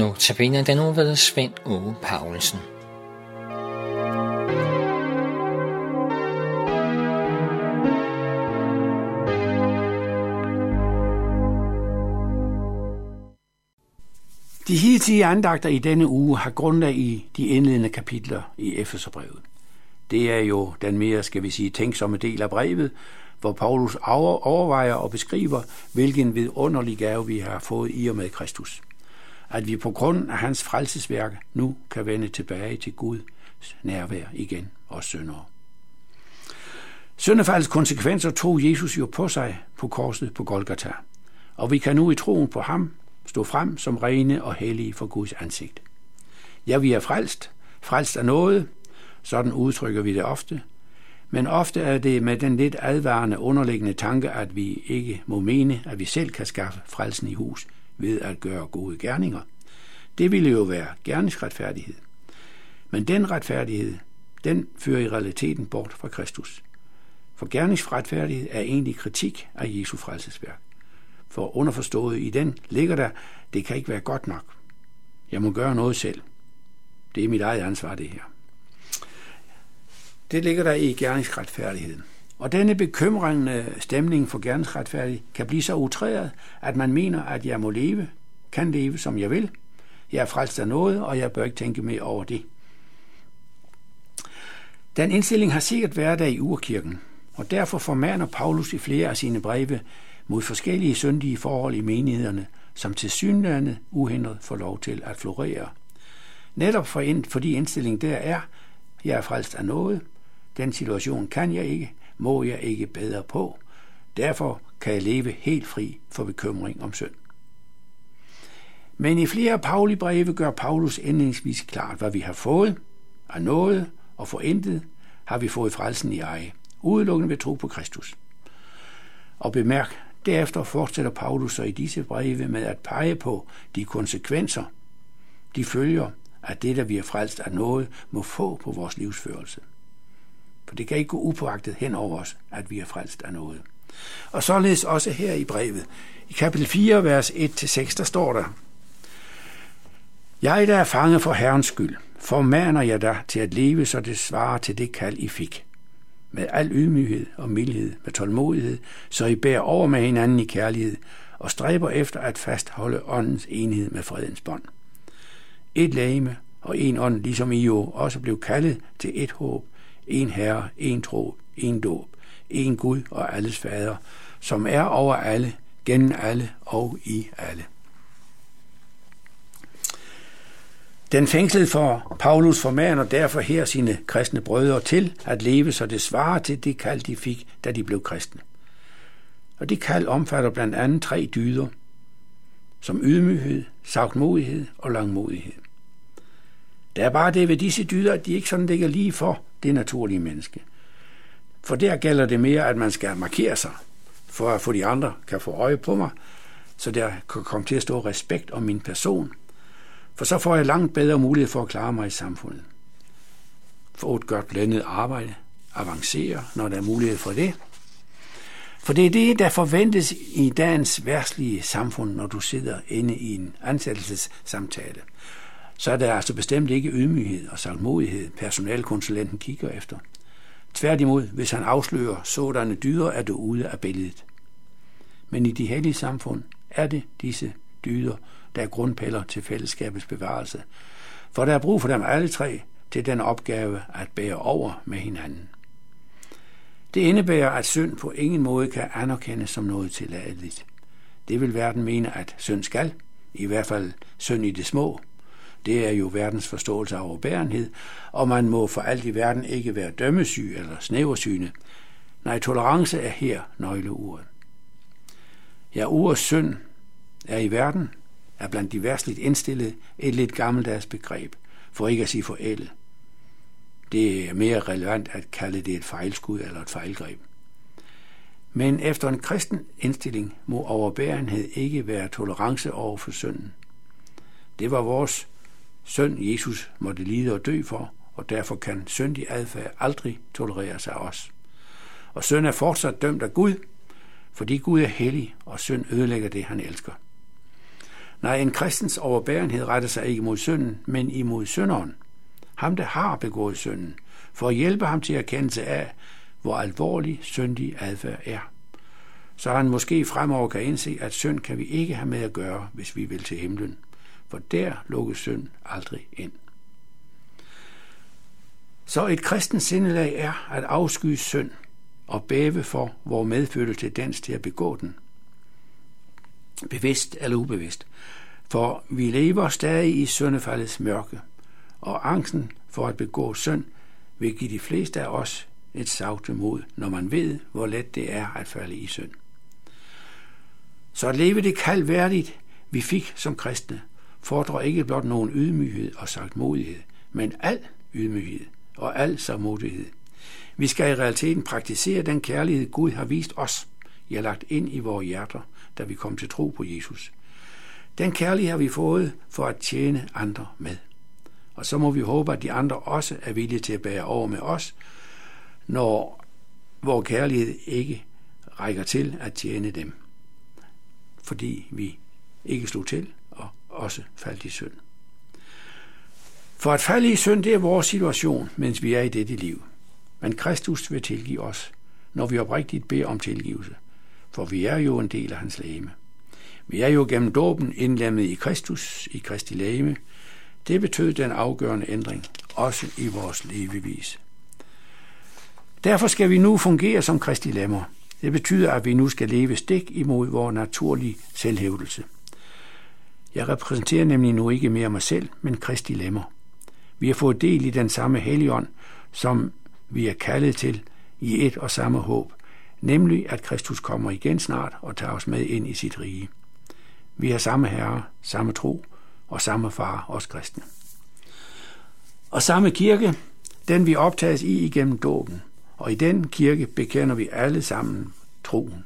Nu tabiner den nu ved Svend Ove Paulsen. De hidtige andagter i denne uge har grundlag i de indledende kapitler i Efeserbrevet. Det er jo den mere, skal vi sige, tænksomme del af brevet, hvor Paulus overvejer og beskriver, hvilken vidunderlig gave vi har fået i og med Kristus. At vi på grund af hans frelsesværk nu kan vende tilbage til Gud nærvær igen og syndere. Søndefaldets konsekvenser tog Jesus jo på sig på korset på Golgata, og vi kan nu i troen på ham stå frem som rene og hellige for Guds ansigt. Ja, vi er frelst, frelst af noget, sådan udtrykker vi det ofte, men ofte er det med den lidt advarende underliggende tanke, at vi ikke må mene, at vi selv kan skaffe frelsen i hus ved at gøre gode gerninger. Det ville jo være gerningsretfærdighed. Men den retfærdighed, den fører i realiteten bort fra Kristus. For gerningsretfærdighed er egentlig kritik af Jesu frelsesværk. For underforstået i den ligger der, det kan ikke være godt nok. Jeg må gøre noget selv. Det er mit eget ansvar, det her. Det ligger der i gerningsretfærdigheden. Og denne bekymrende stemning for gerningsretfærdig kan blive så utræret, at man mener, at jeg må leve, kan leve, som jeg vil. Jeg er frelst af noget, og jeg bør ikke tænke mere over det. Den indstilling har sikkert været der i urkirken, og derfor formaner Paulus i flere af sine breve mod forskellige syndige forhold i menighederne, som til synlande uhindret får lov til at florere. Netop for, fordi indstillingen der er, jeg er frelst af noget, den situation kan jeg ikke, må jeg ikke bedre på. Derfor kan jeg leve helt fri for bekymring om synd. Men i flere Pauli breve gør Paulus endingsvis klart, hvad vi har fået, har nået og forintet, har vi fået frelsen i eje, udelukkende ved tro på Kristus. Og bemærk, derefter fortsætter Paulus så i disse breve med at pege på de konsekvenser, de følger, at det, der vi er frelst af noget, må få på vores livsførelse. For det kan ikke gå upåagtet hen over os, at vi er frelst af noget. Og således også her i brevet. I kapitel 4, vers 1-6, der står der, Jeg, der er fanget for Herrens skyld, formaner jeg dig til at leve, så det svarer til det kald, I fik. Med al ydmyghed og mildhed, med tålmodighed, så I bærer over med hinanden i kærlighed, og stræber efter at fastholde åndens enhed med fredens bånd. Et lame og en ånd, ligesom I jo også blev kaldet til et håb, en Herre, en tro, en dåb, en Gud og alles fader, som er over alle, gennem alle og i alle. Den fængslede for Paulus formaner derfor her sine kristne brødre til at leve, så det svarer til det kald, de fik, da de blev kristne. Og det kald omfatter blandt andet tre dyder, som ydmyghed, sagtmodighed og langmodighed. Der er bare det ved disse dyder, at de ikke sådan ligger lige for det naturlige menneske. For der gælder det mere, at man skal markere sig, for at få de andre kan få øje på mig, så der kan komme til at stå respekt om min person. For så får jeg langt bedre mulighed for at klare mig i samfundet. Få et godt blandet arbejde, avancere, når der er mulighed for det. For det er det, der forventes i dagens værtslige samfund, når du sidder inde i en ansættelsessamtale så er der altså bestemt ikke ydmyghed og salmodighed, personalkonsulenten kigger efter. Tværtimod, hvis han afslører sådanne dyder, er du ude af billedet. Men i de hellige samfund er det disse dyder, der er grundpiller til fællesskabets bevarelse, for der er brug for dem alle tre til den opgave at bære over med hinanden. Det indebærer, at synd på ingen måde kan anerkendes som noget tilladeligt. Det vil verden mene, at synd skal, i hvert fald synd i det små, det er jo verdens forståelse af overbærenhed, og man må for alt i verden ikke være dømmesyg eller snæversyne. Nej, tolerance er her nøgleordet. Ja, ordets synd er i verden, er blandt de værstligt indstillede et lidt gammeldags begreb, for ikke at sige forældet. Det er mere relevant at kalde det et fejlskud eller et fejlgreb. Men efter en kristen indstilling må overbærenhed ikke være tolerance over for synden. Det var vores søn Jesus måtte lide og dø for, og derfor kan syndig adfærd aldrig tolereres af os. Og synd er fortsat dømt af Gud, fordi Gud er hellig, og synd ødelægger det, han elsker. Nej, en kristens overbærenhed retter sig ikke mod synden, men imod synderen. Ham, der har begået synden, for at hjælpe ham til at kende sig af, hvor alvorlig syndig adfærd er. Så han måske fremover kan indse, at synd kan vi ikke have med at gøre, hvis vi vil til himlen. For der lukkes synd aldrig ind. Så et kristens sindelag er at afsky synd og bæve for vor medfødte tendens til at begå den. Bevidst eller ubevidst. For vi lever stadig i syndefaldets mørke, og angsten for at begå synd vil give de fleste af os et savte mod, når man ved, hvor let det er at falde i synd. Så at leve det kaldværdigt, vi fik som kristne, fordrer ikke blot nogen ydmyghed og sagtmodighed, men al ydmyghed og al sagtmodighed. Vi skal i realiteten praktisere den kærlighed, Gud har vist os, jeg har lagt ind i vores hjerter, da vi kom til tro på Jesus. Den kærlighed har vi fået for at tjene andre med. Og så må vi håbe, at de andre også er villige til at bære over med os, når vores kærlighed ikke rækker til at tjene dem. Fordi vi ikke slog til også faldt i synd. For at falde i synd, det er vores situation, mens vi er i dette liv. Men Kristus vil tilgive os, når vi oprigtigt beder om tilgivelse. For vi er jo en del af hans lægeme. Vi er jo gennem dåben indlemmet i Kristus, i Kristi lægeme. Det betød den afgørende ændring, også i vores levevis. Derfor skal vi nu fungere som Kristi lemmer. Det betyder, at vi nu skal leve stik imod vores naturlige selvhævdelse. Jeg repræsenterer nemlig nu ikke mere mig selv, men Kristi lemmer. Vi har fået del i den samme helligånd, som vi er kaldet til i et og samme håb, nemlig at Kristus kommer igen snart og tager os med ind i sit rige. Vi har samme herre, samme tro og samme far, os kristne. Og samme kirke, den vi optages i igennem dåben, og i den kirke bekender vi alle sammen troen.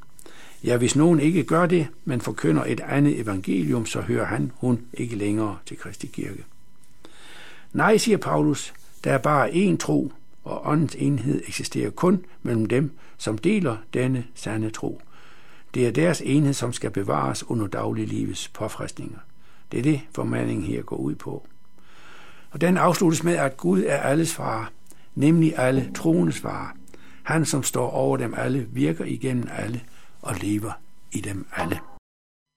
Ja, hvis nogen ikke gør det, men forkynder et andet evangelium, så hører han, hun ikke længere til Kristi kirke. Nej, siger Paulus, der er bare én tro, og åndens enhed eksisterer kun mellem dem, som deler denne sande tro. Det er deres enhed, som skal bevares under dagliglivets påfristninger. Det er det, formaningen her går ud på. Og den afsluttes med, at Gud er alles far, nemlig alle troendes far. Han, som står over dem alle, virker igennem alle og lever i dem alle.